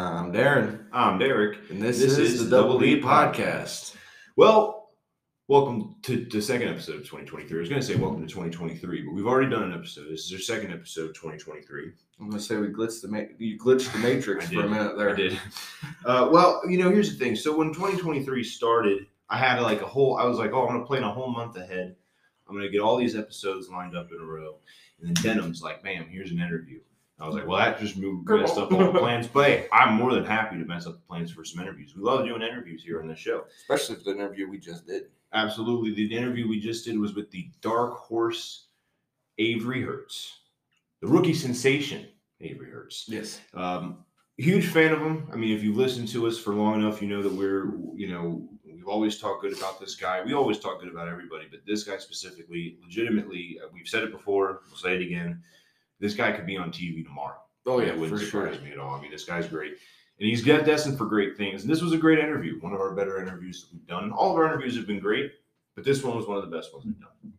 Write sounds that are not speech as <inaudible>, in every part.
I'm Darren, I'm Derek. and this, is, the Double D Podcast. Well, welcome to the second episode of 2023. I was going to say welcome to 2023, but we've already done an episode. This is our second episode of 2023. I'm gonna say we glitched the ma- you glitched the matrix <laughs> for a minute there. I did. <laughs> Uh, well, you know, here's the thing. So when 2023 started, I had like a whole. I was like, oh, I'm going to plan a whole month ahead. I'm going to get all these episodes lined up in a row. And then Denham's like, bam, here's an interview. I was like, well, that just messed up all the <laughs> plans. But hey, I'm more than happy to mess up the plans for some interviews. We love doing interviews here on this show. Especially for the interview we just did. Absolutely. The interview we just did was with the dark horse Avery Hurts, the rookie sensation Avery Hurts. Yes. Um, huge fan of him. I mean, if you've listened to us for long enough, you know that we're, you know, we've always talked good about this guy. We always talk good about everybody, but this guy specifically, legitimately, uh, we've said it before, we'll say it again. This guy could be on TV tomorrow. Oh yeah, it wouldn't for sure. surprise me at all. I mean, this guy's great. And he's got destined for great things. And this was a great interview, one of our better interviews that we've done. All of our interviews have been great, but this one was one of the best ones we've done.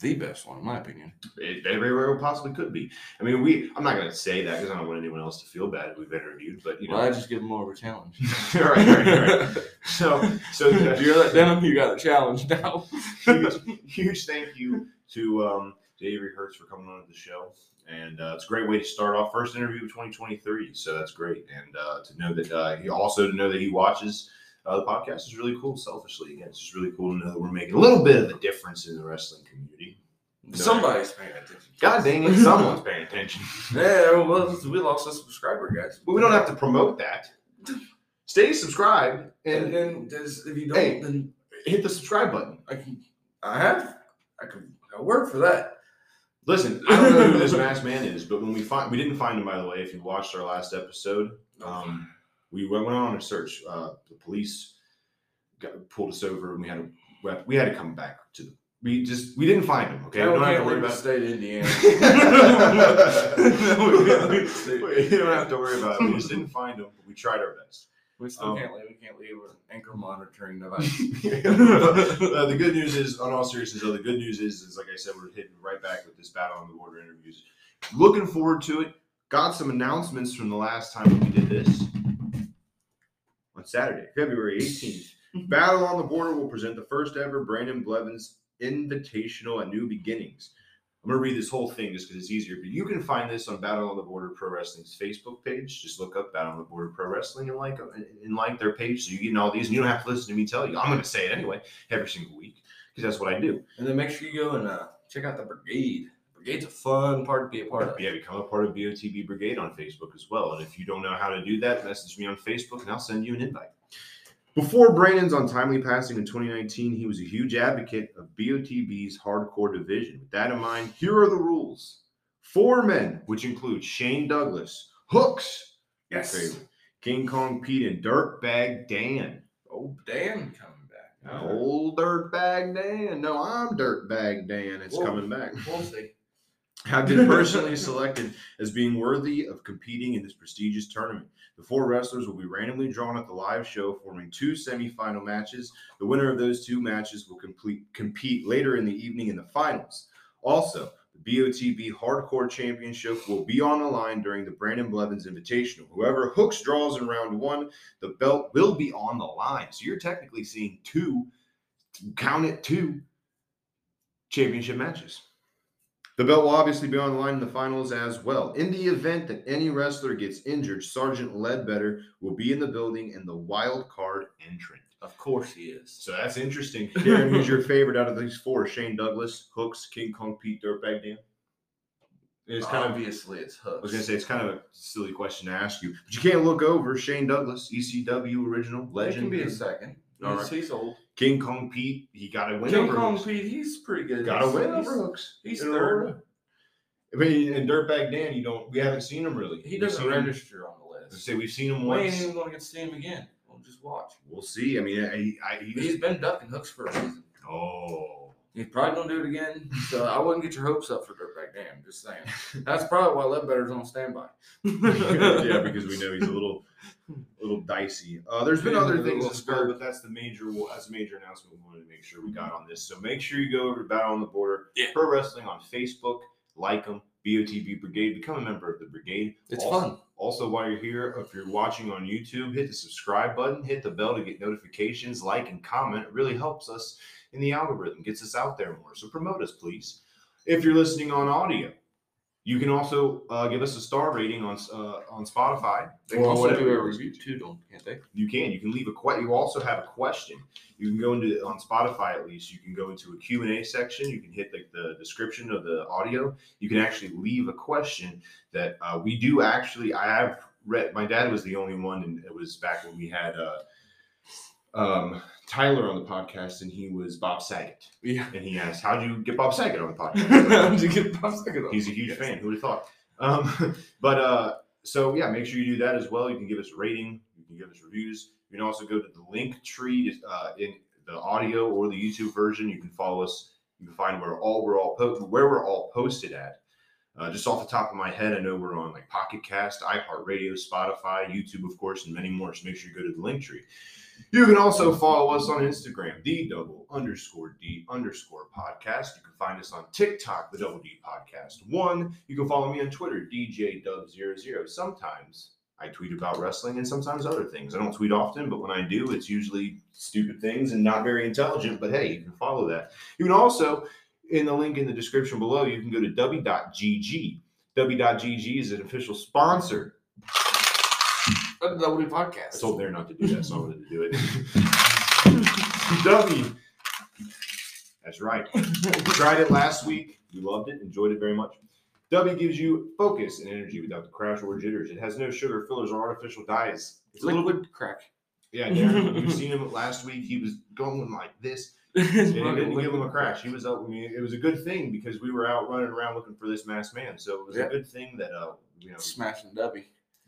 The best one, in my opinion. It very well possibly could be. I mean, we. I'm not going to say that because I don't want anyone else to feel bad we've interviewed, but you know. Well, I just give him more of a challenge. <laughs> all right, all right, all right. <laughs> So, so If you're that denim, you got a challenge now. huge, huge thank you to um, to Avery Hurts for coming on to the show, and uh, it's a great way to start off first interview of 2023. So that's great, and uh, to know that uh, he also to know that he watches uh, the podcast is really cool. Selfishly, again, it's just really cool to know that we're making a little bit of a difference in the wrestling community. Somebody's paying attention. God dang it, someone's paying attention. Yeah, well, we lost a subscriber, guys. But we don't have to promote that. Stay subscribed And and, then does if you don't, Hey. then hit the subscribe button. I can. I have. I can. I work for that. Listen, I don't know who this <laughs> masked man is, but when we find, we didn't find him by the way. If you watched our last episode, um, we went, went on a search. Uh, the police got, pulled us over, and we had to we had to come back to the. We just we didn't find him. Okay, we we don't have to worry about. state Indiana. No, we the state. We don't have to worry about it. We just didn't find him, but we tried our best. We still Um, can't leave. We can't leave with an ankle <laughs> monitoring <laughs> device. uh, the good news is, on all seriousness, though, the good news is, is like I said, we're hitting right back with this battle on the border interviews. Looking forward to it. Got some announcements from the last time we did this on Saturday, February 18th. <laughs> battle on the border will present the first ever Brandon Blevins Invitational at New Beginnings. I'm gonna read this whole thing just because it's easier, but you can find this on Battle on the Border Pro Wrestling's Facebook page. Just look up Battle on the Border Pro Wrestling and like and like their page, so you get all these, and you don't have to listen to me tell you. I'm gonna say it anyway every single week because that's what I do. and then make sure you go and uh, check out the brigade. Brigade's a fun part to be a part of. Yeah, become a part of BOTB Brigade on Facebook as well. And if you don't know how to do that, message me on Facebook and I'll send you an invite. Before Brandon's untimely passing in 2019, he was a huge advocate of BOTB's hardcore division. With that in mind, here are the rules. Four men, which include Shane Douglas, Hooks, Yes. favorite, King Kong Pete, and Dirtbag Dan. Oh, Dan coming back. Old Dirtbag Dan. No, I'm Dirtbag Dan. It's coming back. We'll see. Have been personally selected as being worthy of competing in this prestigious tournament. The four wrestlers will be randomly drawn at the live show, forming two semifinal matches. The winner of those two matches will complete, compete later in the evening in the finals. Also, the BOTB Hardcore Championship will be on the line during the Brandon Blevins Invitational. Whoever hooks draws in round one, the belt will be on the line. So you're technically seeing two, count it, two championship matches. The belt will obviously be on the line in the finals as well. In the event that any wrestler gets injured, Sergeant Ledbetter will be in the building and the wild card entrant. Of course he is. So that's interesting. Darren, who's your favorite out of these four? Shane Douglas, Hooks, King Kong Pete, Dirtbag Dan? It's kind of obviously it's hooks. I was gonna say it's kind of a silly question to ask you, but you can't look over Shane Douglas, ECW original Legend legend. can be a second. All right. he's old. King Kong Pete, he got a win King over Kong Hooks. Pete, he's pretty good. Got a win he's- over Hooks. he's in third. I mean, and Dirtbag Dan, you don't. We haven't seen him really. He doesn't seen him- register on the Let's say we've seen him We ain't even going to get to see him again. We'll just watch. We'll see. I mean, I, I, he He's been ducking hooks for a reason. oh, He's probably gonna do it again. So I wouldn't get your hopes up for Dirtbag Dan. Just saying. <laughs> That's probably why Ledbetter's on standby. <laughs> yeah, because we know he's a little, <laughs> little dicey. Uh, there's been Yeah, other things as well, but that's the major. That's a major announcement we wanted to make sure we got on this. So make sure you go over to Battle on the Border Yeah. Pro Wrestling on Facebook, like them, BOTB Brigade, become a member of the brigade. It's also, fun. Also, while you're here, if you're watching on YouTube, hit the subscribe button, hit the bell to get notifications, like and comment. It really helps us in the algorithm, gets us out there more. So promote us, please. If you're listening on audio, you can also uh, give us a star rating on uh, on Spotify. They can also do a review too, don't can't they? you can. You can leave a question. You also have a question. You can go into on Spotify at least. You can go into a Q and A section. You can hit like the description of the audio. You can actually leave a question that uh, we do actually. I have read. My dad was the only one, and it was back when we had uh, um, Tyler on the podcast, and he was Bob Saget, Yeah. and he asked, "How'd you get Bob Saget on the <laughs> podcast?" How'd you get Bob Saget on? He's a huge Yes. fan. Who would have thought? Um, <laughs> but uh, so yeah, make sure you do that as well. You can give us a rating. You can give us reviews. You can also go to the link tree uh, in the audio or the YouTube version. You can follow us. You can find where all we're all po- where we're all posted at. Uh, just off the top of my head, I know we're on like Pocket Cast, iHeartRadio, Spotify, YouTube, of course, and many more. So make sure you go to the link tree. You can also follow us on Instagram, the double underscore D underscore podcast. You can find us on TikTok, the double D podcast one. You can follow me on Twitter, DJ Dub00. Sometimes I tweet about wrestling and sometimes other things. I don't tweet often, but when I do, it's usually stupid things and not very intelligent. But hey, you can follow that. You can also, in the link in the description below, you can go to Dubby.gg. Dubby.gg is an official sponsor The Double D podcast. I told Bear not to do that, so I wanted to do it. <laughs> W. That's right. We tried it last week. We loved it, enjoyed it very much. W gives you focus and energy without the crash or jitters. It has no sugar, fillers, or artificial dyes. It's a little liquid crack. yeah, Darren, <laughs> you've seen him last week. He was going like this, <laughs> and it didn't give him a crash. He was up. I mean, it was a good thing because we were out running around looking for this masked man. So it was Yeah. a good thing that uh, you know, Smashing Dubby.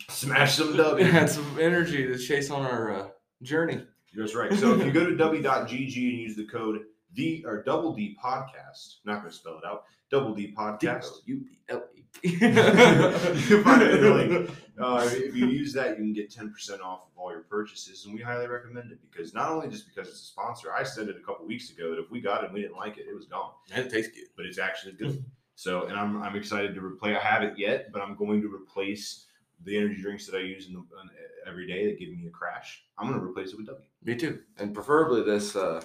Smash some <laughs> We W. had some energy to chase on our uh, journey. That's right. So if you go to <laughs> Dubby.gg and use the code the or double D podcast, not going to spell it out, double D podcast. <laughs> You find it link. Uh, if you use that, you can get 10% off of all your purchases, and we highly recommend it because not only just because it's a sponsor, I said it a couple weeks ago that if we got it and we didn't like it, it was gone. And it tastes good. But it's actually good. So, and I'm, I'm excited to replace. I haven't yet, but I'm going to replace the energy drinks that I use in the, on, every day that give me a crash. I'm going to replace it with W. Me too. And preferably this uh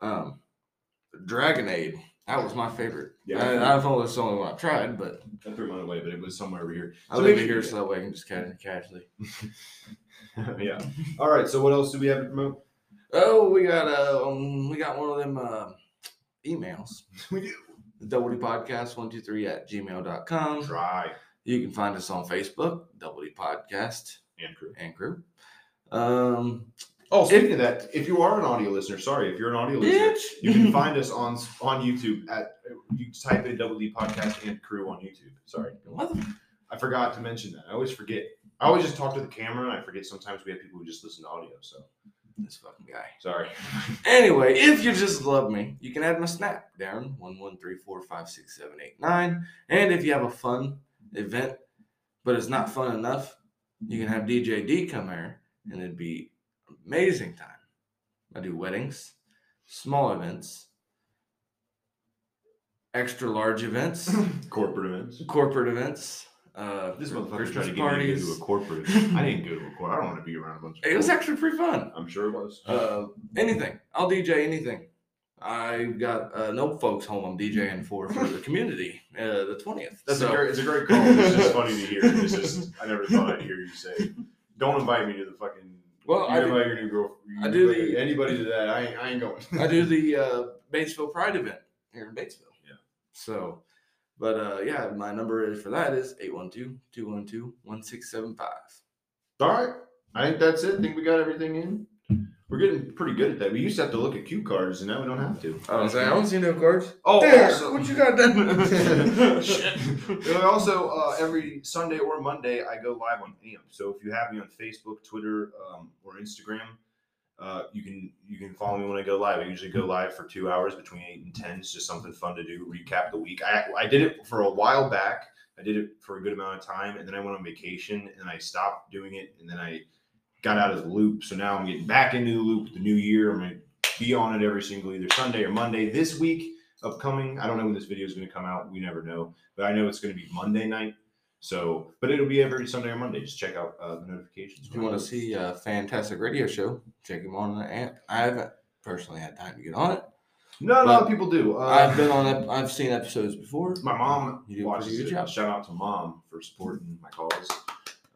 um Dragonade. That was my favorite. Yeah. Yeah. I've only that's the only one I've tried, but I threw mine away, but it was somewhere over here. I So leave it here so that way I can just catch it casually. <laughs> yeah. All right. So what else do we have to promote? Oh, we got uh um, we got one of them uh, emails. <laughs> We do. The Double D Podcast one two three at gmail.com. Try You can find us on Facebook, Double D Podcast and crew. and crew. Um Oh, speaking of that, if you are an audio listener, sorry, if you're an audio listener, you can <laughs> find us on on YouTube at you type in Double D Podcast and Crew on YouTube. Sorry, What I forgot to mention that. I always forget. I always just talk to the camera, and I forget sometimes we have people who just listen to audio. So this fucking guy. sorry. <laughs> Anyway, if you just love me, you can add my snap, Darren, one one three four five six seven eight nine. And if you have a fun event, but it's not fun enough, you can have DJ D come here and it'd be amazing time. I do weddings, small events, extra large events, <laughs> Corporate events. corporate events. Uh, This for motherfucker tried Christmas to get me to go to a corporate. <laughs> I didn't go to a corporate. I don't want to be around a bunch of. It was people. actually pretty fun. I'm sure it was. Uh, anything. I'll DJ anything. I got uh, no folks home. I'm DJing for for the community. Uh, the twentieth. That's a great. It's a great call. It's just funny to hear. It's just I never thought I'd hear you say, "Don't invite me to the fucking." Well, you I do- invite your new girlfriend. I do the- anybody to that. I ain't, I ain't going. <laughs> I do the uh, Batesville Pride event here in Batesville. Yeah. So, but uh, yeah, my number is for that is 812-212-1675. All right. I think that's it. I think we got everything in. We're getting pretty good at that. We used to have to look at cue cards, and now we don't have to. I was saying, I don't see no cards. Oh, There, also- what you got done? <laughs> Shit. And also, uh, every Sunday or Monday, I go live on AM. So if you have me on Facebook, Twitter, um, or Instagram, uh, you can you can follow me when I go live. I usually go live for two hours between eight and ten. It's just something fun to do. Recap the week. I I did it for a while back. I did it for a good amount of time, and then I went on vacation, and I stopped doing it, and then I got out of the loop. So now I'm getting back into the loop. with The new year, I'm gonna be on it every single either Sunday or Monday. This week, upcoming. I don't know when this video is going to come out. We never know, but I know it's going to be Monday night. So, but it'll be every Sunday or Monday. Just check out uh, the notifications. If you want to see a fantastic radio show, check him on the amp. I haven't personally had time to get on it. No, a lot of people do. Uh, I've been on. I've seen episodes before. My mom You watches it. job. Shout out to mom for supporting my cause.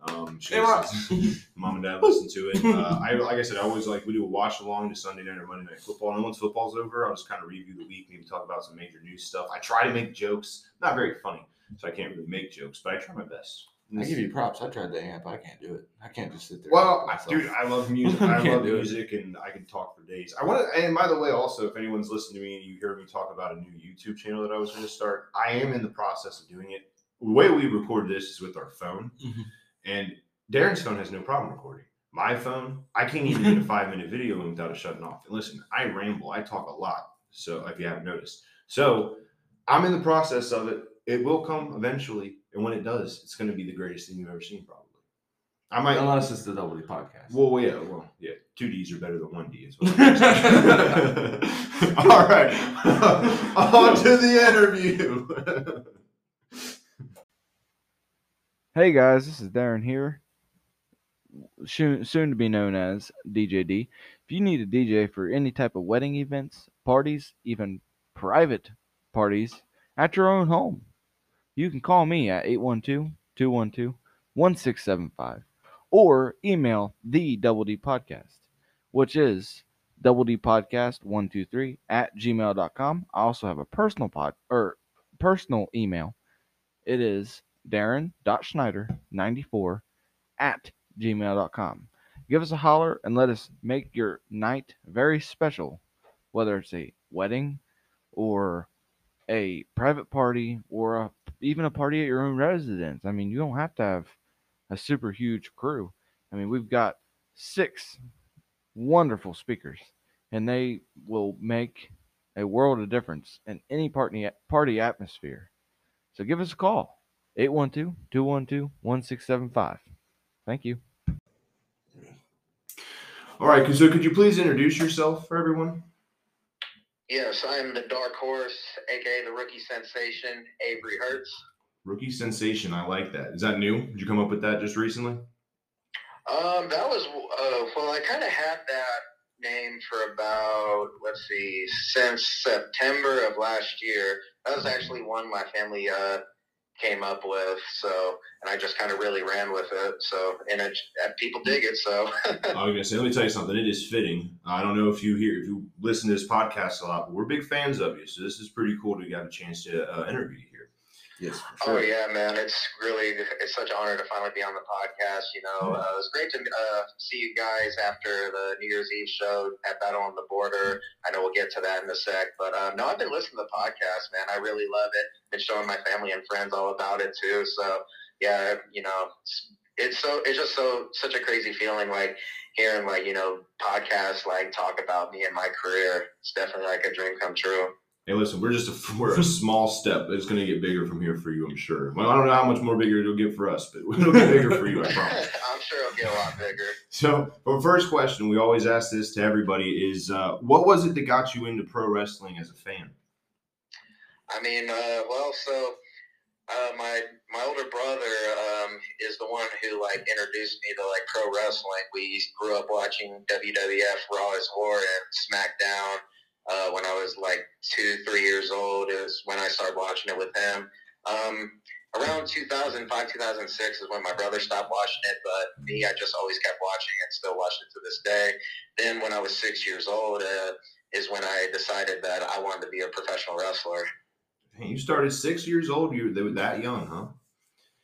Um, she Hey, listens- mom and dad listen to it. Uh, I like I said, I always like we do a watch along to Sunday night or Monday night football. And then once football's over, I'll just kind of review the week, maybe talk about some major news stuff. I try to make jokes, not very funny, so I can't really make jokes, but I try my best. I give you props. I tried the amp. I can't do it. I can't just sit there. Well, I- dude. I love <laughs> music. I Can't love do it. music, and I can talk for days. I want to. And by the way, also, if anyone's listening to me and you hear me talk about a new YouTube channel that I was going to start, I am in the process of doing it. The way we record this is with our phone, Mhm. And Darren's phone has no problem recording. My phone, I can't even get a <laughs> five minute video without it shutting off. And listen, I ramble. I talk a lot. So if you haven't noticed, so I'm in the process of it. It will come eventually, and when it does, it's going to be the greatest thing you've ever seen, probably. I might Unless it's the Double D podcast. well, yeah, well, yeah. Two D's are better than one D. Is what <laughs> <laughs> All right, on to the interview. Hey guys, this is Darren here, soon, soon to be known as DJD. If you need a DJ for any type of wedding events, parties, even private parties at your own home, you can call me at 812 212 1675 or email the Double D Podcast, which is double D Podcast 123 at gmail.com. I also have a personal pod or personal email. It is darren.schneider94 at gmail.com. Give us a holler and let us make your night very special, whether it's a wedding or a private party or a, even a party at your own residence. I mean, you don't have to have a super huge crew. I mean, we've got six wonderful speakers, and they will make a world of difference in any party party atmosphere. So give us a call. 812-212-1675. Thank you. All right, so could you please introduce yourself for everyone? Yes, I'm the dark horse, aka the rookie sensation, Avery Hurts. Rookie sensation. I like that. Is that new? Did you come up with that just recently? Um, that was uh, well, I kind of had that name for about let's see, since September of last year. That was actually one my family uh came up with. So, and I just kind of really ran with it. So, and it, and people dig it. So, <laughs> I was gonna say, let me tell you something. It is fitting. I don't know if you hear, if you listen to this podcast a lot, but we're big fans of you. So this is pretty cool to get a chance to uh, interview. Yes, for Oh yeah, man! It's really it's such an honor to finally be on the podcast. You know, uh, it was great to uh, see you guys after the New Year's Eve show at Battle on the Border. I know we'll get to that in a sec, but um, no, I've been listening to the podcast, man. I really love it. Been showing my family and friends all about it too. So yeah, you know, it's, it's so it's just so such a crazy feeling, like hearing like you know podcasts like talk about me and my career. It's definitely like a dream come true. Hey, listen, we're just a, <laughs> we're a <laughs> small step. It's going to get bigger from here for you, I'm sure. Well, I don't know how much more bigger it'll get for us, but <laughs> it'll get bigger for you, I promise. I'm sure it'll get a lot bigger. So, our first question, we always ask this to everybody, is uh, what was it that got you into pro wrestling as a fan? I mean, uh, well, so uh, my my older brother um, is the one who like introduced me to like pro wrestling. We grew up watching WWF, Raw is War, and SmackDown. Uh, when I was like two, three years old, is when I started watching it with him. Um, around 2005, 2006 is when my brother stopped watching it, but me, I just always kept watching it, still watching it to this day. Then when I was six years old, uh, is when I decided that I wanted to be a professional wrestler. You started six years old. You were that young, huh?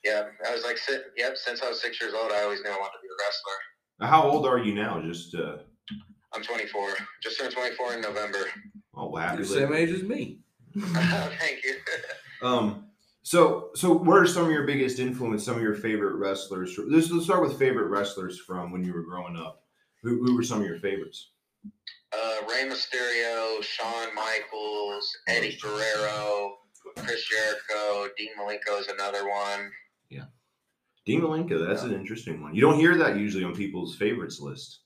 Yeah, I was like, yep. Since I was six years old, I always knew I wanted to be a wrestler. How old are you now? Just uh, I'm 24. Just turned 24 in November. oh, wow! You're the same age as me. <laughs> <laughs> Thank you. <laughs> Um, so so what are some of your biggest influence? Some of your favorite wrestlers? Let's, let's start with favorite wrestlers from when you were growing up. Who, who were some of your favorites? Uh, Rey Mysterio, Shawn Michaels, Eddie Guerrero, Chris Jericho, Dean Malenko is another one. Yeah, Dean Malenko, that's an interesting one. You don't hear that usually on people's favorites list.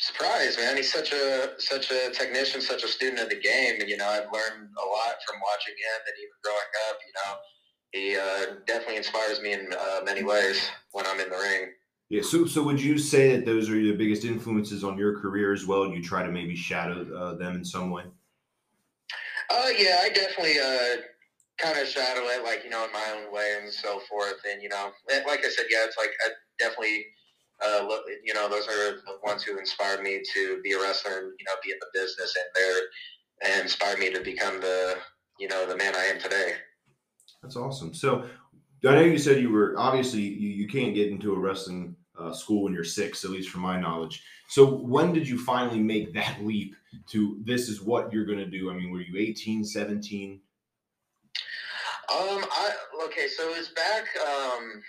Surprise, man! He's such a such a technician, such a student of the game, and you know I've learned a lot from watching him, and even growing up. You know, he uh, definitely inspires me in uh, many ways when I'm in the ring. Yeah. So, so would you say that those are your biggest influences on your career as well? You try to maybe shadow uh, them in some way. Uh, yeah, I definitely uh, kind of shadow it, like you know, in my own way and so forth. And you know, like I said, yeah, it's like I definitely, uh, you know, those are the ones who inspired me to be a wrestler and you know, be in the business, and they're and inspired me to become the you know the man I am today. That's awesome. So, I know you said you were obviously you, you can't get into a wrestling uh, school when you're six, at least from my knowledge. So, when did you finally make that leap to this is what you're going to do? I mean, were you 18, 17? Um, I okay, so it was back. Um,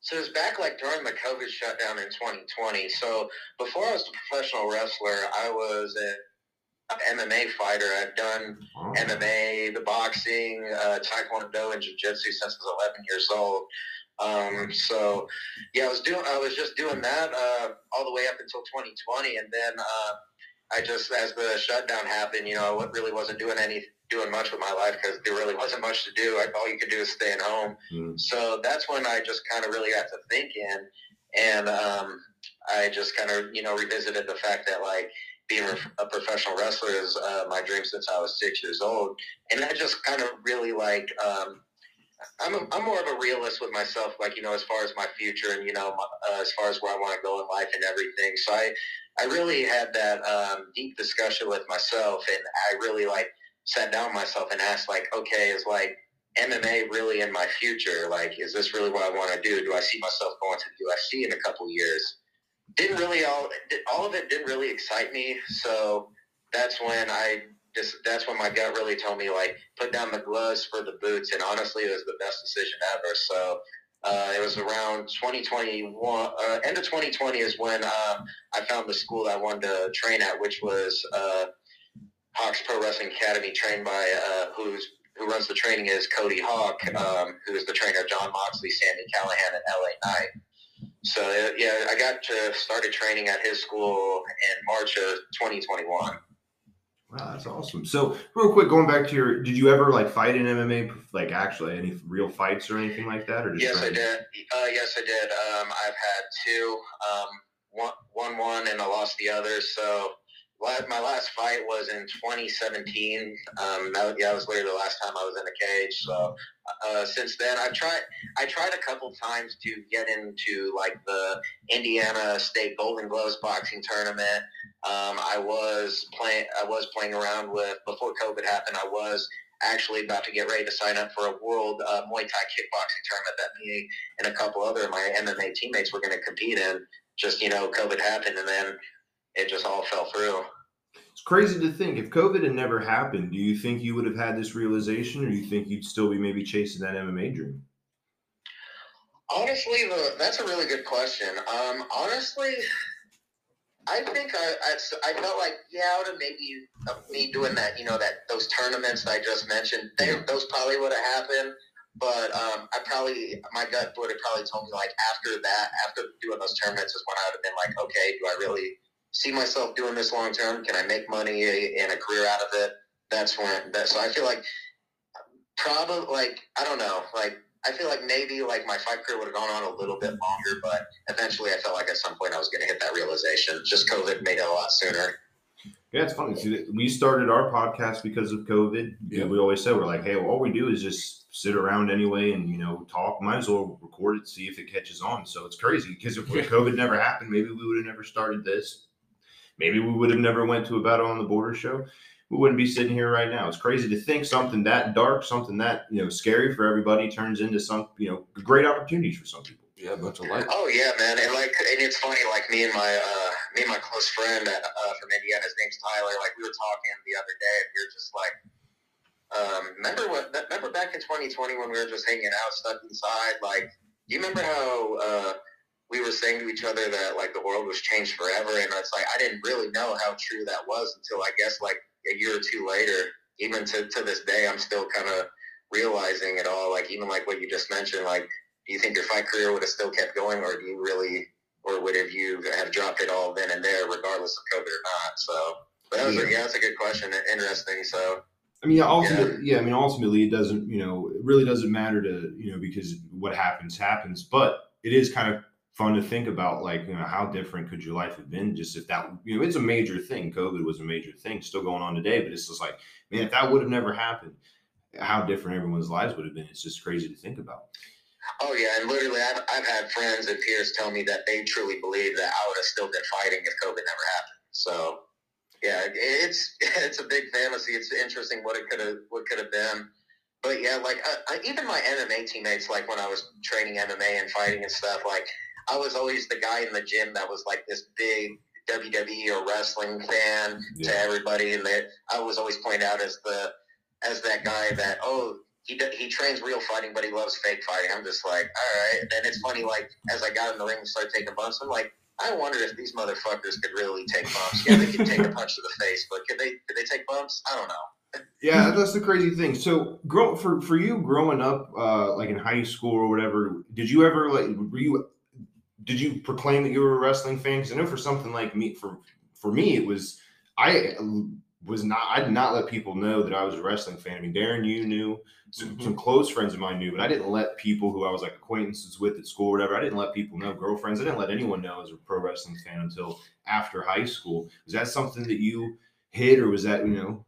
so it was back like during the COVID shutdown in 2020. So before I was a professional wrestler, I was an MMA fighter. I've done Oh. MMA, the boxing, uh, Taekwondo, and Jiu-Jitsu since I was 11 years old. Um, so yeah, I was doing, I was just doing that uh, all the way up until 2020, and then uh, I just, as the shutdown happened, you know, I really wasn't doing any, doing much with my life because there really wasn't much to do. Like all you could do is stay at home. Mm. So that's when I just kind of really got to thinking, and um, I just kind of, you know, revisited the fact that like being a professional wrestler is uh, my dream since I was six years old, and that just kind of really like. Um, I'm, a, I'm more of a realist with myself, like you know, as far as my future and you know, my, uh, as far as where I want to go in life and everything. So I, I really had that um, deep discussion with myself, and I really like sat down myself and asked, like, okay, is like MMA really in my future? Like, is this really what I want to do? Do I see myself going to the UFC in a couple years? Didn't really all all of it didn't really excite me. So that's when I just that's when my gut really told me like put down the gloves for the boots, and honestly, it was the best decision ever. So. Uh, it was around 2021, uh, end of 2020 is when um, I found the school I wanted to train at, which was uh, Hawks Pro Wrestling Academy, trained by uh, who's who runs the training is Cody Hawk, um, who is the trainer of Jon Moxley, Sandy Callahan, and LA Knight. So uh, yeah, I got to started training at his school in March of 2021. Wow, that's awesome. So, real quick, going back to your, did you ever like fight in MMA, like actually any real fights or anything like that, or just Yes, I did. Uh, yes, I did. Um, I've had two. Um, one, one won and I lost the other. So my last fight was in 2017. Um, that, yeah, that was literally the last time I was in a cage. So uh, since then, I've tried. I tried a couple times to get into like the Indiana State Golden Gloves boxing tournament. Um, I was playing. I was playing around with before COVID happened. I was actually about to get ready to sign up for a world uh, Muay Thai kickboxing tournament that me and a couple other of my MMA teammates were going to compete in. Just you know, COVID happened, and then it just all fell through. It's crazy to think if COVID had never happened, do you think you would have had this realization, or do you think you'd still be maybe chasing that MMA dream? Honestly, the, that's a really good question. Um, honestly, I think I, I, I felt like yeah, I would have maybe uh, me doing that. You know that those tournaments that I just mentioned. They, those probably would have happened. But um, I probably my gut would have probably told me like after that, after doing those tournaments is when I would have been like, okay, do I really see myself doing this long term? Can I make money and a career out of it? That's when that. So I feel like probably like I don't know, like I feel like maybe like my fight career would have gone on a little bit longer, but eventually I felt like at some point I was going to hit that realization. Just COVID made it a lot sooner. Yeah, it's funny. See, we started our podcast because of COVID. Yeah. We always said we're like, hey, well, all we do is just sit around anyway and you know talk. Might as well record it, see if it catches on. So it's crazy because if COVID never happened, maybe we would have never started this. Maybe we would have never went to a battle on the border show. We wouldn't be sitting here right now. It's crazy to think something that dark, something that you know scary for everybody turns into some you know great opportunities for some people. Yeah, a bunch of light. Oh yeah, man, and like, and it's funny, like me and my uh, me and my close friend uh, uh, from Indiana, his name's Tyler. Like we were talking the other day, and we were just like, um, remember what? Remember back in 2020 when we were just hanging out, stuck inside. Like, do you remember how uh, we were saying to each other that like the world was changed forever? And it's like I didn't really know how true that was until I guess like a year or two later. Even to to this day, I'm still kind of realizing it all. Like even like what you just mentioned, like do you think your fight career would have still kept going, or do you really, or would have you have dropped it all then and there, regardless of COVID or not? So, but that was a, Yeah. yeah, that's a good question. Interesting. So, I mean, ultimately, yeah. I mean, ultimately, it doesn't. You know, it really doesn't matter to you know because what happens happens. But it is kind of fun to think about, like you know, how different could your life have been just if that you know it's a major thing. COVID was a major thing, still going on today. But it's just like, man, if that would have never happened, how different everyone's lives would have been. It's just crazy to think about. Oh yeah, and literally, I've, I've had friends and peers tell me that they truly believe that I would have still been fighting if COVID never happened. So yeah, it's <laughs> it's a big fantasy. It's interesting what it could have what could have been. But yeah, like uh, even my MMA teammates, like when I was training MMA and fighting and stuff, like I was always the guy in the gym that was like this big WWE or wrestling fan Yeah. to everybody, and that I was always pointed out as the as that guy that oh he he trains real fighting, but he loves fake fighting. I'm just like all right. And then it's funny, like as I got in the ring and started taking bumps, I'm like. I wondered if these motherfuckers could really take bumps. Yeah, they could take a punch to the face, but could they could they take bumps? I don't know. <laughs> Yeah, that's the crazy thing. So, grow for for you growing up, uh, like in high school or whatever, did you ever like were you did you proclaim that you were a wrestling fan? Because I know for something like me, for for me, it was I was not. I did not let people know that I was a wrestling fan. I mean, Darren, you knew some, Mhm. some close friends of mine knew, but I didn't let people who I was like acquaintances with at school or whatever. I didn't let people know, girlfriends. I didn't let anyone know I was a pro wrestling fan until after high school. Was that something that you hid, or was that you know?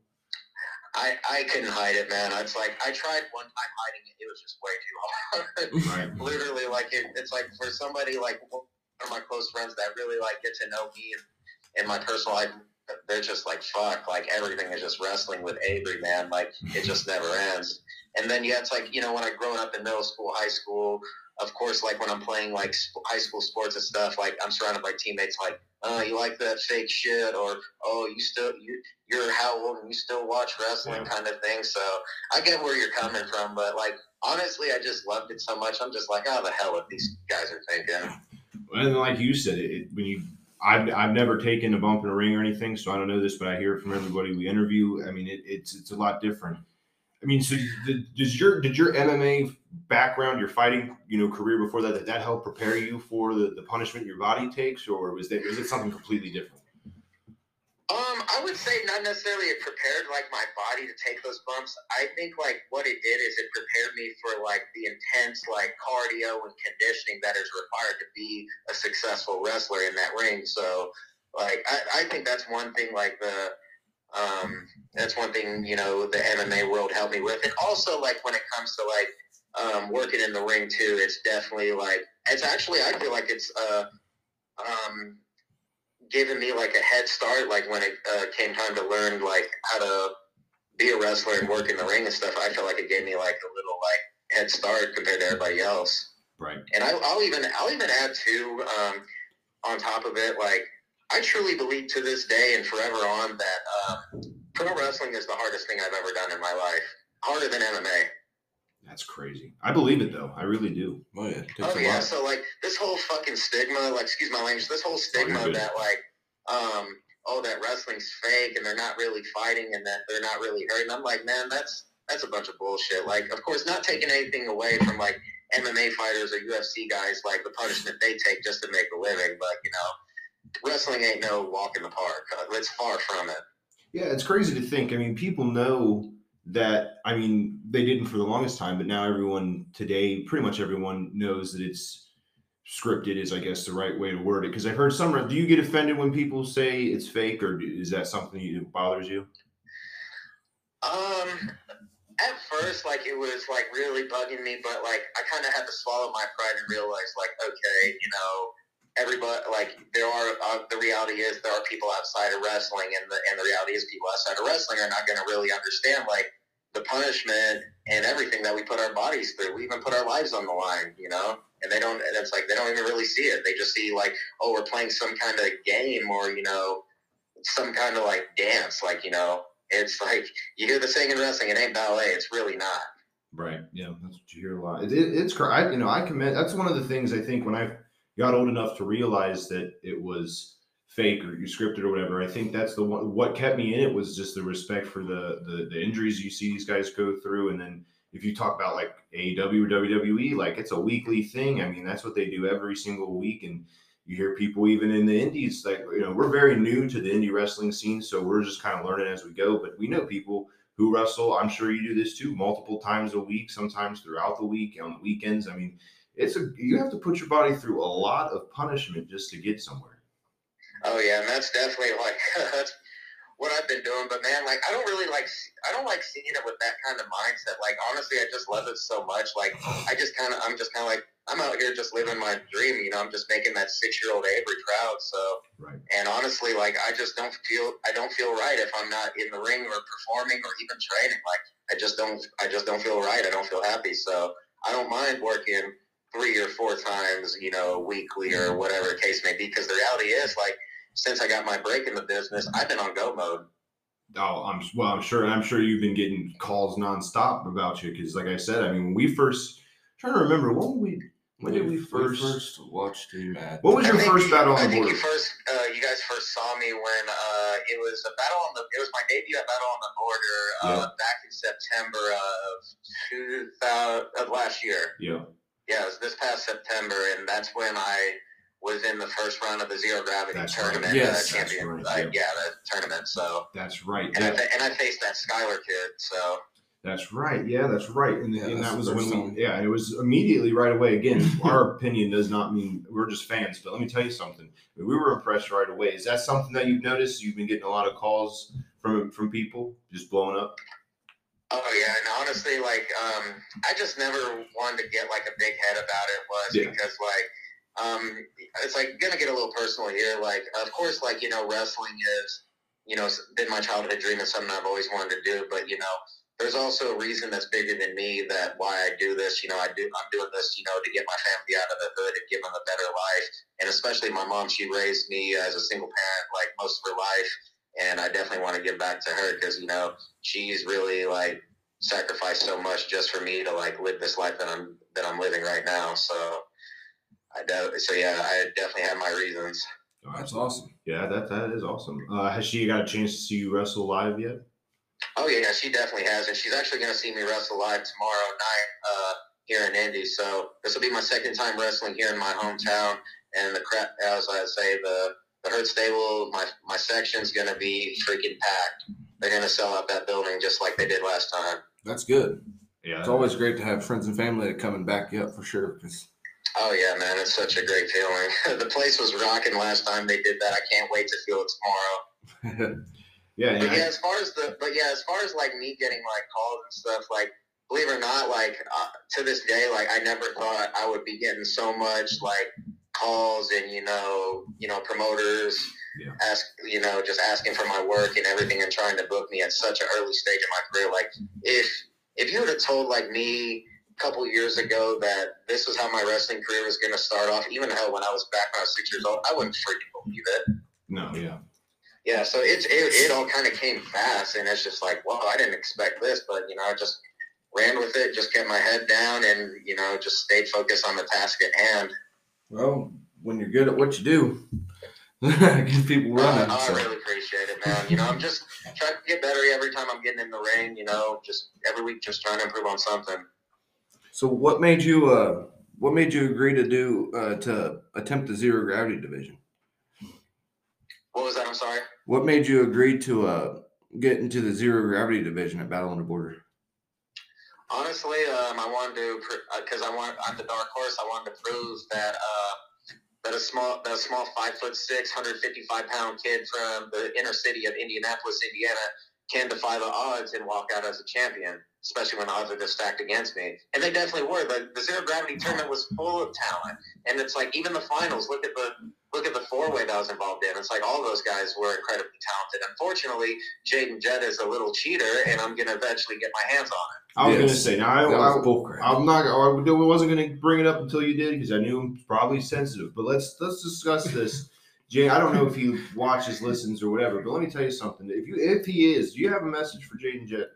I, I couldn't hide it, man. It's like I tried one time hiding it. It was just way too hard. <laughs> Right. <laughs> Literally, like it, it's like for somebody like one of my close friends that really like get to know me and, and my personal life, they're just like fuck. Like everything is just wrestling with Avery, man. Like it just never ends. And then yeah, it's like you know when I growing up in middle school, high school. Of course, like when I'm playing like sp- high school sports and stuff, like I'm surrounded by teammates like, oh, you like that fake shit, or oh, you still you you're how old and you still watch wrestling Yeah. kind of thing. So I get where you're coming from, but like honestly, I just loved it so much. I'm just like, oh, the hell what these guys are thinking. And like you said, it, when you, I've, I've never taken a bump in a ring or anything, so I don't know this, but I hear it from everybody we interview. I mean, it, it's it's a lot different. I mean, so did, does your did your MMA background, your fighting, you know, career before that, did that help prepare you for the, the punishment your body takes, or was that was it something completely different? Um, I would say not necessarily it prepared like my body to take those bumps. I think like what it did is it prepared me for like the intense like cardio and conditioning that is required to be a successful wrestler in that ring. So like I, I think that's one thing like the um that's one thing, you know, the MMA world helped me with. And also like when it comes to like um working in the ring too, it's definitely like it's actually I feel like it's uh um given me like a head start like when it uh, came time to learn like how to be a wrestler and work in the ring and stuff i feel like it gave me like a little like head start compared to everybody else Right. and I, i'll even i'll even add to um, on top of it like i truly believe to this day and forever on that um, pro wrestling is the hardest thing i've ever done in my life harder than mma That's crazy. I believe it though. I really do. Oh yeah, takes Oh a yeah, lot. so like this whole fucking stigma, like excuse my language, this whole stigma good. that like, um, oh that wrestling's fake and they're not really fighting and that they're not really hurting. I'm like, man, that's that's a bunch of bullshit. Like, of course, not taking anything away from like MMA fighters or UFC guys, like the punishment they take just to make a living, but you know, wrestling ain't no walk in the park. Uh, It's far from it. Yeah, it's crazy to think. I mean, people know that. I mean, they didn't for the longest time, but now everyone today, pretty much everyone knows that it's scripted. Is I guess the right way to word it. Because I've heard some. Do you get offended when people say it's fake, or is that something that bothers you? Um, at first, like it was like really bugging me, but like I kind of had to swallow my pride and realize, like, okay, you know, everybody, like, there are uh, the reality is there are people outside of wrestling, and the and the reality is people outside of wrestling are not going to really understand like the punishment and everything that we put our bodies through. We even put our lives on the line, you know. And they don't. And it's like they don't even really see it. They just see like, oh, we're playing some kind of game, or you know, some kind of like dance, like you know. It's like you hear the saying in wrestling, it ain't ballet. It's really not. Right. Yeah, that's what you hear a lot. It, it, it's I, you know I commend. That's one of the things I think when I got old enough to realize that it was fake or you scripted or whatever. I think that's the one. What kept me in it was just the respect for the the, the injuries you see these guys go through, and then if you talk about like AEW or WWE, like it's a weekly thing. I mean, that's what they do every single week, and you hear people even in the indies like you know we're very new to the indie wrestling scene, so we're just kind of learning as we go. But we know people who wrestle. I'm sure you do this too, multiple times a week, sometimes throughout the week, on the weekends. I mean, it's a you have to put your body through a lot of punishment just to get somewhere. Oh yeah, and that's definitely like <laughs> that's what I've been doing. But man, like I don't really like I don't like seeing it with that kind of mindset. Like honestly, I just love it so much. Like I just kind of I'm just kind of like I'm out here just living my dream. You know, I'm just making that six year old Avery proud. So Right. and honestly, like I just don't feel I don't feel right if I'm not in the ring or performing or even training. Like I just don't I just don't feel right. I don't feel happy. So I don't mind working three or four times, you know, weekly or whatever the case may be. Because the reality is, like, since I got my break in the business, I've been on go mode. Oh, I'm well. I'm sure. I'm sure you've been getting calls nonstop about you because, like I said, I mean, when we first trying to remember when we when did we first? first watched you, Matt? What was your first you- battle on I the think border? you first, uh, you guys first saw me when uh, it was a battle on the. It was my debut at Battle on the Border uh, back in September of 2000 of last year. Yeah, Yeah, it was this past September, and that's when I was in the first round of the zero gravity That's right. tournament. Yes, uh, that's champion. right, uh, yeah. yeah, the tournament. So, that's right. and I and I faced that Skylar kid. So. that's right. Yeah, that's right. And, Yeah, and that was when time. we. Yeah, it was immediately right away. Again, our opinion does not mean we're just fans. But let me tell you something. I mean, we were impressed right away. Is that something that you've noticed? You've been getting a lot of calls from from people just blowing up. Oh yeah, and honestly, like, um, I just never wanted to get like a big head about it. Was Yeah. because like, um, it's like gonna get a little personal here. Like, of course, like you know, wrestling is, you know, been my childhood dream and something I've always wanted to do. But you know, there's also a reason that's bigger than me that why I do this. You know, I do I'm doing this, you know, to get my family out of the hood and give them a better life. And especially my mom, she raised me as a single parent like most of her life, and I definitely want to give back to her because you know she's really like sacrificed so much just for me to like live this life that I'm that I'm living right now. So I de- so yeah, I definitely have my reasons. That's awesome. Yeah, that that is awesome. Uh, has she got a chance to see you wrestle live yet? Oh yeah, she definitely has, and she's actually going to see me wrestle live tomorrow night uh, here in Indy. So this will be my second time wrestling here in my hometown, and the crap, as I say, the the Hurt Stable, my my section's going to be freaking packed. They're going to sell out that building just like they did last time. That's good. Yeah, It's always great to have friends and family that come and back you up for sure. 'cause- Oh yeah, man, it's such a great feeling. <laughs> the place was rocking last time they did that. I can't wait to feel it tomorrow. <laughs> yeah, and But I- yeah, as far as the but yeah, as far as like me getting like calls and stuff, like believe it or not, like uh, to this day, like I never thought I would be getting so much like calls and you know you know promoters Yeah. ask you know just asking for my work and everything and trying to book me at such an early stage in my career. Like if if you would have told like me a couple years ago that this is how my wrestling career was going to start off, even hell when I was back when I was six years old, I wouldn't freaking believe it. no, yeah. Yeah, so it's it, it all kind of came fast, and it's just like, well, I didn't expect this, but you know, I just ran with it, just kept my head down, and you know, just stayed focused on the task at hand. Well, when you're good at what you do, <laughs> get people running. Uh, I so. really appreciate it, man. You know, I'm just trying to get better every time I'm getting in the ring. You know, just every week, just trying to improve on something. So what made you uh what made you agree to do uh to attempt the zero gravity division? What was that? I'm sorry. What made you agree to uh get into the zero gravity division at Battle on the Border? Honestly, um, I wanted to because I want I'm the dark horse. I wanted to prove that uh, that a small that a small five foot six, 155 pound kid from the inner city of Indianapolis, Indiana, can defy the odds and walk out as a champion. Especially when odds are just stacked against me, and they definitely were. The, the zero gravity tournament was full of talent, and it's like even the finals. Look at the look at the four way that I was involved in. It's like all those guys were incredibly talented. Unfortunately, Jaden Jett is a little cheater, and I'm gonna eventually get my hands on it. I was Yes. gonna say now. I, That was I, bullcrap. I'm not. I wasn't going to bring it up until you did because I knew him was probably sensitive. But let's let's discuss this. Jay, I don't know <laughs> if he watches, listens, or whatever. But let me tell you something. If you if he is, do you have a message for Jaden Jett?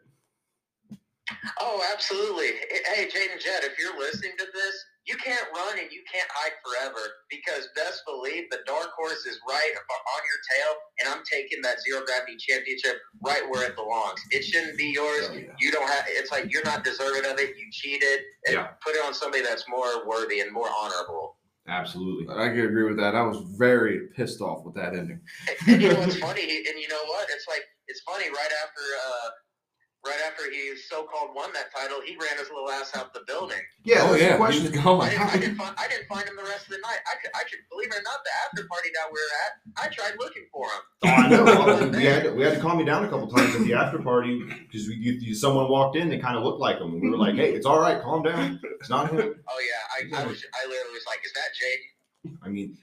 Oh, absolutely. Hey, Jaden Jett, if you're listening to this, you can't run and you can't hide forever because best believe the dark horse is right on your tail, and I'm taking that zero gravity championship right where it belongs. It shouldn't be yours. Oh, yeah. You don't have. It's like you're not deserving of it. You cheated. And Yeah. Put it on somebody that's more worthy and more honorable. Absolutely. I can agree with that. I was very pissed off with that ending. And you know what's funny? And you know what? It's like it's funny. Right after, uh, right after he so-called won that title, he ran his little ass out the building. Yeah, oh that's the yeah, question. he was <laughs> I didn't, I didn't find I didn't find him the rest of the night. I could I could believe it or not, the after party that we were at, I tried looking for him. Oh, I know. <laughs> We had to, we had to calm you down a couple times at the after party because you, you, someone walked in that kind of looked like him, and we were like, "Hey, it's all right, calm down. It's not him." Oh yeah, I, I was I literally was like, is that Jade? I mean,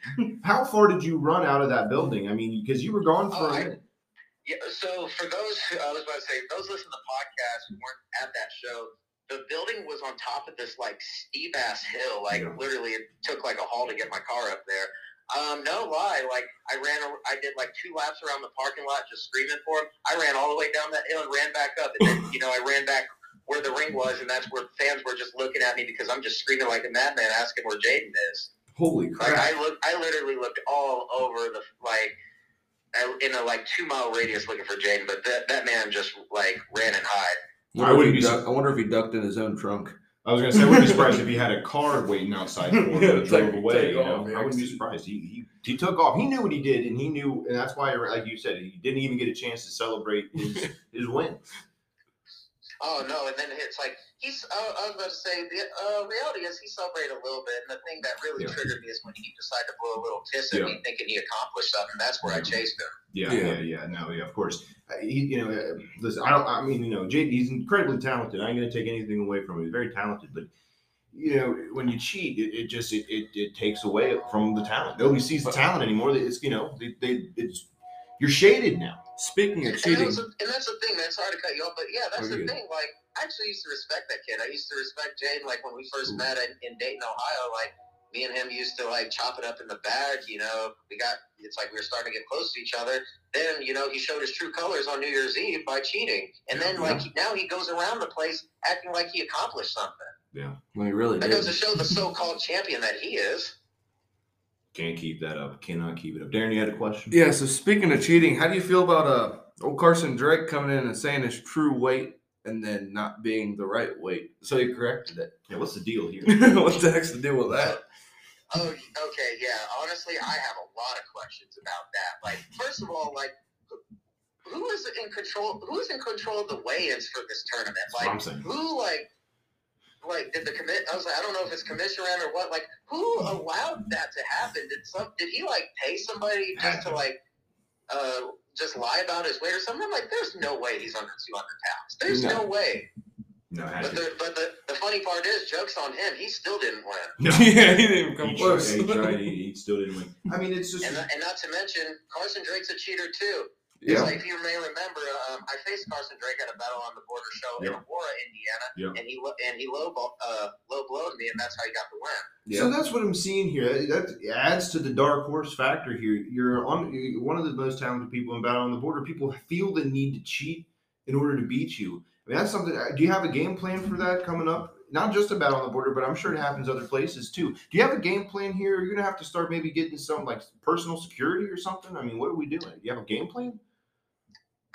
how far did you run out of that building? I mean, because you were gone for Oh, a I- minute. Yeah, so for those, who, I was about to say, those listening to the podcast who weren't at that show, the building was on top of this like steep ass hill. Like Yeah. literally, it took like a haul to get my car up there. Um, no lie, like I ran, a- I did like two laps around the parking lot just screaming for him. I ran all the way down that hill and ran back up, and then you know I ran back where the ring was, and that's where fans were just looking at me because I'm just screaming like a madman, asking where Jaden is. Holy Like crap! I look, I literally looked all over the like in a like two mile radius looking for Jaden, but that that man just like ran and hide. Wonder I if wouldn't be duck- I wonder if he ducked in his own trunk. I was gonna say, I wouldn't be <laughs> surprised if he had a car waiting outside for him <laughs> Yeah, and drove take- away. You know? off. I wouldn't be surprised. He, he he took off. He knew what he did, and he knew, and that's why, like you said, he didn't even get a chance to celebrate his <laughs> his win. Oh no! And then it's like he's. Uh, I was about to say the uh, reality is he celebrated a little bit, and the thing that really Yeah. triggered me is when he decided to blow a little kiss at me, thinking he accomplished something. That's where I chased him. Yeah, Yeah. yeah, yeah. No, yeah, of course. Uh, He, you know, uh, listen. I don't. I mean, you know, Jade. He's incredibly talented. I ain't gonna take anything away from him. He's very talented, but. You know, when you cheat, it, it just it, it, it takes away from the talent. Nobody sees the talent anymore. It's you know, they, they it's you're shaded now. Speaking of And, cheating, that's, and that's the thing, man. hard to cut you off, but yeah, that's Oh, the good. thing. Like, I actually used to respect that kid. I used to respect Jaden. Like when we first met in, in Dayton, Ohio. Like me and him used to like chop it up in the bag. You know, we got. It's like we were starting to get close to each other. Then you know he showed his true colors on New Year's Eve by cheating, and then like now he goes around the place acting like he accomplished something. Yeah when he really That did. goes to show the so-called champion that he is. Can't keep that up. Cannot keep it up. Darren, you had a question? Yeah. So speaking of cheating, how do you feel about uh old Carson Drake coming in and saying his true weight and then not being the right weight? So he corrected it. Yeah. What's the deal here? <laughs> what the heck's the deal with that? Oh, okay, yeah. Honestly, I have a lot of questions about that. Like, first of all, like, who- who is in control? Who's in control of the weigh-ins for this tournament? Like, who, like, like did the commit? I was like, I don't know if it's commissioner or what. Like, who allowed that to happen? Did some? Did he like pay somebody just to. to like, uh, just lie about his weight or something? I'm like, there's no way he's under 200 pounds. There's No. no way. No, But the but the, the funny part is, jokes on him. He still didn't win. No. <laughs> yeah, he didn't even come He close. tried, he, tried, he, he still didn't win. I mean, it's just And, and not to mention, Carson Drake's a cheater too. It's yeah. like if you may remember, um, I faced Carson Drake at a battle on the border show in Yeah. Aurora, Indiana, Yeah. and he lo- and he low ball, uh, low blowed me, and that's how he got the win. Yeah. So that's what I'm seeing here. That adds to the dark horse factor here. You're on you're one of the most talented people in Battle on the Border. People feel the need to cheat in order to beat you. I mean, that's something. Do you have a game plan for that coming up? Not just a Battle on the Border, but I'm sure it happens other places too. Do you have a game plan here? You're gonna have to start maybe getting some like personal security or something. I mean, what are we doing? Do you have a game plan?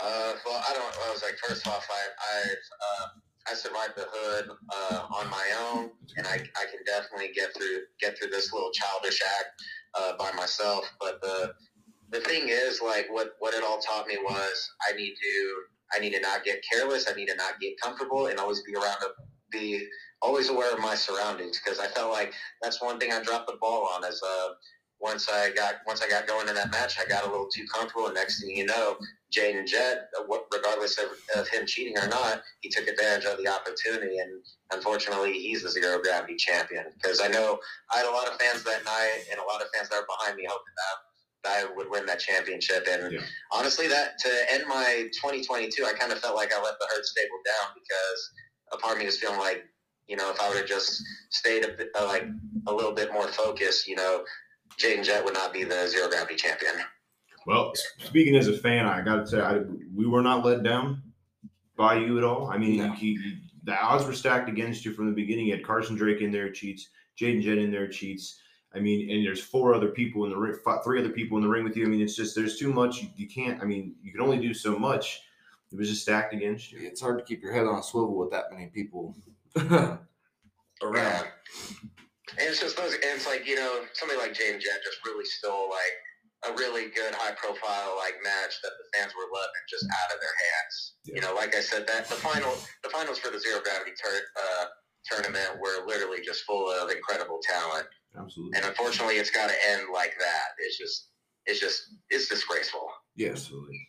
Uh, well, I don't. I was like, first off, I I uh, I survived the hood uh, on my own, and I, I can definitely get through get through this little childish act uh, by myself. But the the thing is, like, what what it all taught me was I need to I need to not get careless. I need to not get comfortable, and always be around to be always aware of my surroundings because I felt like that's one thing I dropped the ball on. Is uh, once I got once I got going in that match, I got a little too comfortable, and next thing you know. Jaden Jett, uh, regardless of, of him cheating or not, he took advantage of the opportunity, and unfortunately, he's the zero gravity champion. Because I know I had a lot of fans that night, and a lot of fans that are behind me hoping that, that I would win that championship. And Yeah. honestly, that to end my 2022, I kind of felt like I let the herd stable down because a part of me was feeling like, you know, if I would have just stayed a bit, uh, like a little bit more focused, you know, Jaden Jett would not be the zero gravity champion. Well, speaking as a fan, I got to say, I, we were not let down by you at all. I mean, No. he, he- the odds were stacked against you from the beginning. You had Carson Drake in there cheats, Jaden Jett in there cheats. I mean, and there's four other people in the ring, fi- three other people in the ring with you. I mean, it's just there's too much. You, you can't. I mean, you can only do so much. It was just stacked against you. It's hard to keep your head on a swivel with that many people <laughs> around. Yeah. And it's just those, and it's like, you know, somebody like James Jett just really stole like a really good high profile like match that the fans were loving just out of their hands. Yeah. You know, like I said, that the final the finals for the zero gravity tur- uh, tournament were literally just full of incredible talent, Absolutely. and unfortunately, it's got to end like that. It's just it's just it's disgraceful. Yes. Absolutely.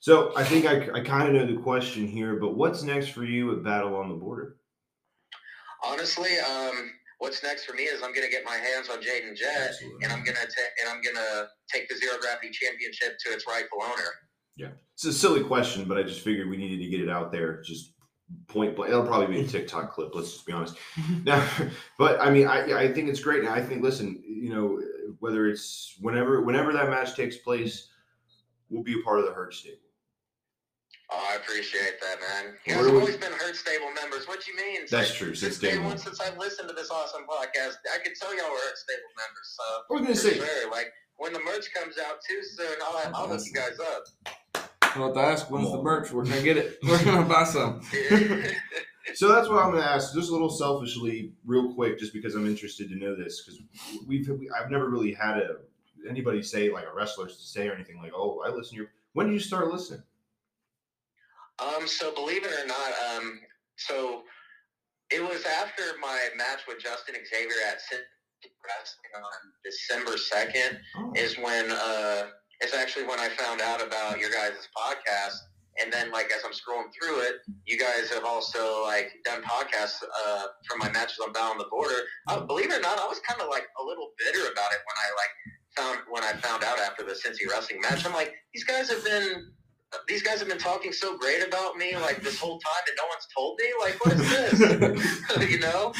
So I think I, I kind of know the question here, but what's next for you at Battle on the Border? Honestly, um, what's next for me is I'm gonna get my hands on Jaden Jett, Absolutely. and I'm gonna ta- and I'm gonna take the zero gravity championship to its rightful owner. Yeah, it's a silly question, but I just figured we needed to get it out there. Just point blank. It'll probably be a TikTok clip. Let's just be honest. <laughs> Now, but I mean, I, I think it's great. And I think, listen, you know, whether it's whenever whenever that match takes place, we'll be a part of the herd stable. Oh, I appreciate that, man. You guys have always been herd stable members. What do you mean? That's Since- true. Since Since day day one, one. since I've listened to this awesome podcast, I can tell y'all were herd stable members. So I was gonna for say, sure, like when the merch comes out too soon, I'll, I'll look you guys up. I'm about to ask when's the merch? We're gonna get it. <laughs> We're gonna buy some. <laughs> so that's what I'm gonna ask, just a little selfishly, real quick, just because I'm interested to know this, because we've we, I've never really had a anybody say like a wrestler to say or anything like, oh, I listen to your. When did you start listening? Um, so believe it or not, um, so it was after my match with Justin Xavier at Wrestling on December second Oh. is when uh, it's actually when I found out about your guys' podcast. And then, like as I'm scrolling through it, you guys have also like done podcasts uh, from my matches on Battle on the Border. Uh, believe it or not, I was kind of like a little bitter about it when I like found when I found out after the Cincy wrestling match. I'm like, these guys have been these guys have been talking so great about me like this whole time, and no one's told me. Like, what is this? <laughs> you know?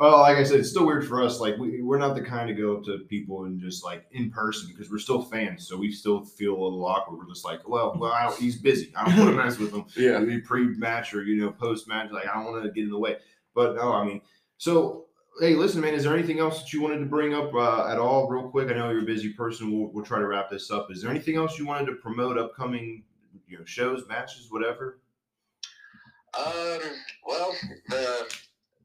Well, like I said, it's still weird for us. Like we, we're not the kind to go up to people and just like in person because we're still fans, so we still feel a little awkward. We're just like, well, well, I don't, he's busy. I don't want to mess with him. <laughs> Yeah. Maybe pre-match or you know post-match. Like I don't want to get in the way. But no, I mean, so hey, listen, man. Is there anything else that you wanted to bring up uh, at all, real quick? I know you're a busy person. We'll, we'll try to wrap this up. Is there anything else you wanted to promote? Upcoming, you know, shows, matches, whatever. Um, well, the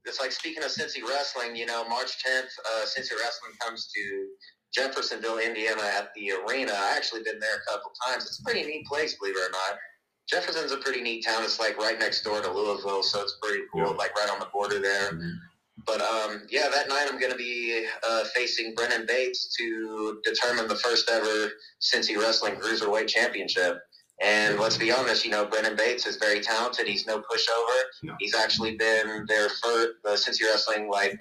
it's like speaking of Cincy wrestling. You know, March 10th, uh, Cincy wrestling comes to Jeffersonville, Indiana, at the arena. I actually been there a couple times. It's a pretty neat place, believe it or not. Jefferson's a pretty neat town. It's like right next door to Louisville, so it's pretty cool. Yeah. Like right on the border there. But um, yeah, that night I'm going to be uh, facing Brennan Bates to determine the first ever Cincy Wrestling Cruiserweight Championship. And let's be honest, you know, Brennan Bates is very talented. He's no pushover. No. He's actually been their first, the Cincy Wrestling like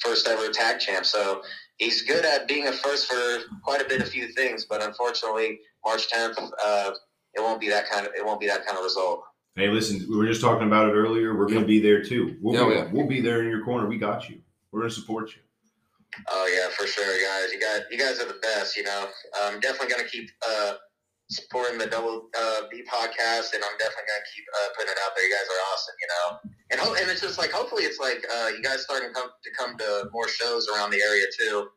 first ever tag champ. So he's good at being a first for quite a bit of few things. But unfortunately, March 10th, uh, it won't be that kind of it won't be that kind of result. Hey, listen, we were just talking about it earlier. We're going to be there too. We'll, Yeah, be, yeah. we'll be there in your corner. We got you. We're going to support you. Oh yeah, for sure, guys. You got you guys are the best. You know, I'm definitely gonna keep uh, supporting the Double uh, D podcast, and I'm definitely gonna keep uh, putting it out there. You guys are awesome. You know, and ho- and it's just like hopefully it's like uh, you guys starting to come to come to more shows around the area too.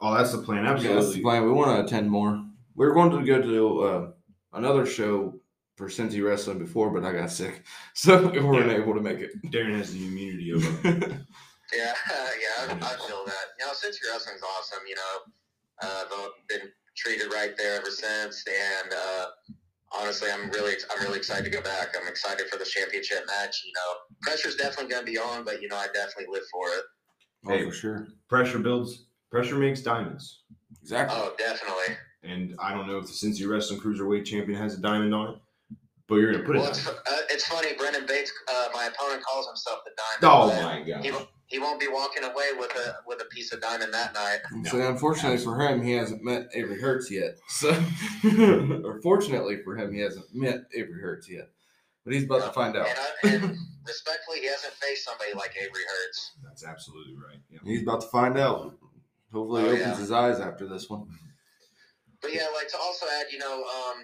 Oh, that's the plan. Yeah, that's the Absolutely. plan. We want to attend more. We are going to go to uh, another show for Cincy Wrestling before, but I got sick, <laughs> so we weren't Yeah. able to make it. Darren has the immunity of <laughs> a Yeah, <laughs> yeah, I, I feel that. You know, since wrestling's awesome, you know, uh, they've been treated right there ever since, and uh, honestly, I'm really, I'm really excited to go back. I'm excited for the championship match. You know, pressure's definitely going to be on, but you know, I definitely live for it. oh, Hey. for sure. pressure builds. Pressure makes diamonds. Exactly. Oh, definitely. And I don't know if the Cincy Wrestling Cruiserweight Champion has a diamond on it, but you're going to put Well, it. it's, uh, it's funny. Brendan Bates, uh, my opponent, calls himself the Diamond. Oh my god. He, won't- he won't be walking away with a with a piece of diamond that night. So unfortunately for him, he hasn't met Avery Hurts yet. So, <laughs> or fortunately for him, he hasn't met Avery Hurts yet. But he's about to find out. And, I, and <laughs> respectfully, he hasn't faced somebody like Avery Hurts. That's absolutely right. Yeah. He's about to find out. Hopefully, he Oh, opens yeah. his eyes after this one. But yeah, like to also add, you know, um,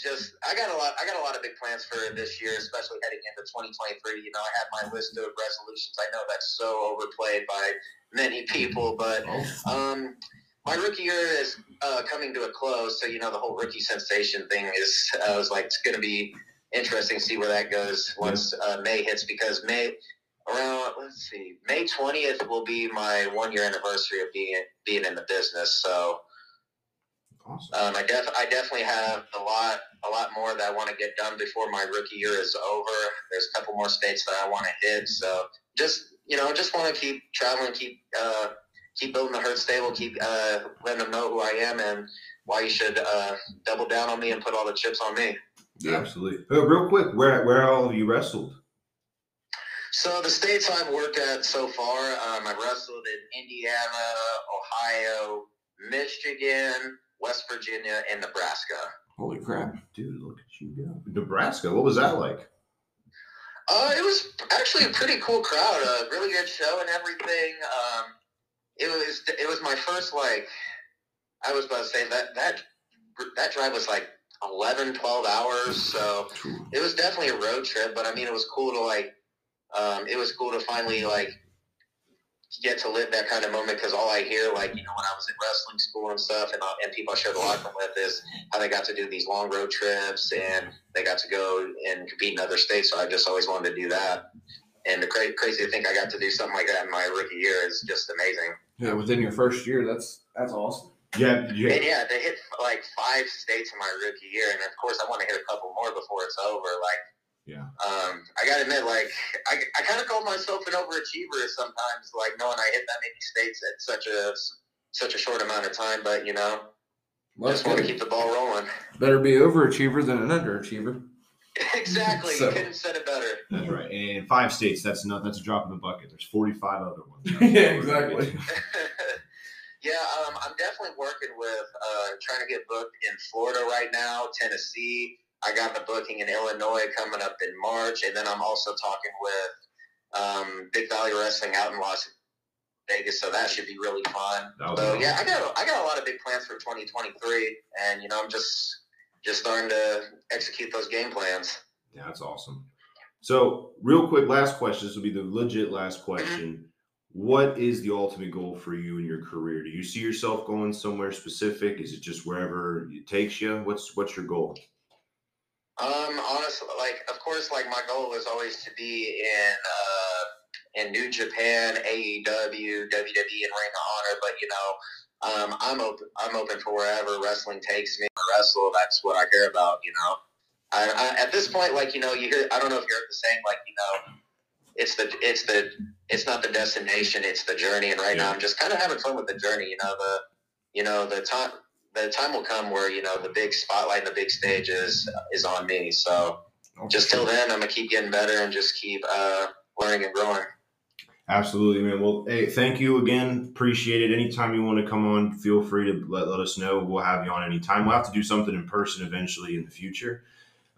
just I got a lot. I got a lot of big plans for this year, especially heading into 2023. You know, I have my list of resolutions. I know that's so overplayed by many people, but Oh, um, my rookie year is uh, coming to a close. So you know, the whole rookie sensation thing is. I was like, it's going to be interesting to see where that goes once uh, May hits because May. Around let's see, May twentieth will be my one year anniversary of being being in the business. So Awesome. Um, I def I definitely have a lot a lot more that I want to get done before my rookie year is over. There's a couple more states that I want to hit. So just you know, just want to keep traveling, keep uh, keep building the herd stable, keep uh, letting them know who I am and why you should uh, double down on me and put all the chips on me. Absolutely. But real quick, where where all have you wrestled? So the states I've worked at so far, um, I've wrestled in Indiana, Ohio, Michigan, West Virginia, and Nebraska. Holy crap. Dude, look at you go. Nebraska. What was that like? Uh, it was actually a pretty cool crowd. A really good show and everything. Um, it was it was my first like I was about to say that that that drive was like 11, 12 hours. So it was definitely a road trip. But I mean, it was cool to like um, it was cool to finally like get to live that kind of moment because all I hear, like you know, when I was in wrestling school and stuff, and uh, and people I share the locker room with is how they got to do these long road trips and they got to go and compete in other states. So I just always wanted to do that. And the cra- crazy to think I got to do something like that in my rookie year is just amazing. Yeah, within your first year, that's that's awesome. Yeah, did you, And yeah, they hit like five states in my rookie year, and of course I want to hit a couple more before it's over. Like yeah. Um, I gotta admit, like I, I kind of call myself an overachiever sometimes, like knowing I hit that many states at such a such a short amount of time. But you know, Well, just want to keep the ball rolling. Better be overachiever than an underachiever. <laughs> exactly, So- you couldn't have said it better. That's right. And five states, that's not that's a drop in the bucket. There's 45 other ones. <laughs> Yeah, exactly. <laughs> yeah, um, I'm definitely working with uh, trying to get booked in Florida right now, Tennessee. I got the booking in Illinois coming up in March, and then I'm also talking with um, Big Valley Wrestling out in Las Vegas, so that should be really fun. So yeah, I got I got a lot of big plans for 2023, and you know I'm just just starting to execute those game plans. Yeah, that's awesome. So, real quick, last question. This will be the legit last question. What is the ultimate goal for you in your career? Do you see yourself going somewhere specific? Is it just wherever it takes you? What's what's your goal? Um, honestly, like of course, like my goal is always to be in uh, in New Japan, AEW, WWE, and Ring of Honor. But you know, um, I'm open. I'm open for wherever wrestling takes me. to Wrestle. That's what I care about. You know, I, I, at this point, like you know, you hear. I don't know if you heard the same. like you know, it's the it's the it's not the destination, it's the journey. And right now, I'm just kind of having fun with the journey. You know, the you know the time the time will come where you know the big spotlight and the big stage is is on me. So just till then, I'm gonna keep getting better and just keep uh, learning and growing. Absolutely, man. Well, hey, thank you again. Appreciate it. Anytime you want to come on, feel free to let, let us know. We'll have you on anytime. We'll have to do something in person eventually in the future.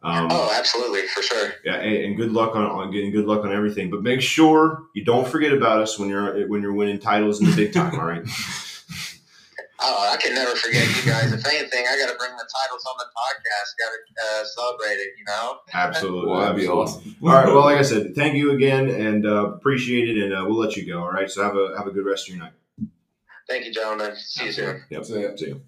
Um, oh, absolutely, for sure. Yeah, hey, and good luck on, on getting good luck on everything. But make sure you don't forget about us when you're when you're winning titles in the big time. <laughs> all right. Oh, I can never forget you guys. If anything, I got to bring the titles on the podcast. Got to uh, celebrate it. You know. <laughs> Absolutely. Well, that'd be awesome. All right. Well, like I said, thank you again, and uh, appreciate it. And uh, we'll let you go. All right. So have a have a good rest of your night. Thank you, gentlemen. See you soon. Yep. That's it. See you.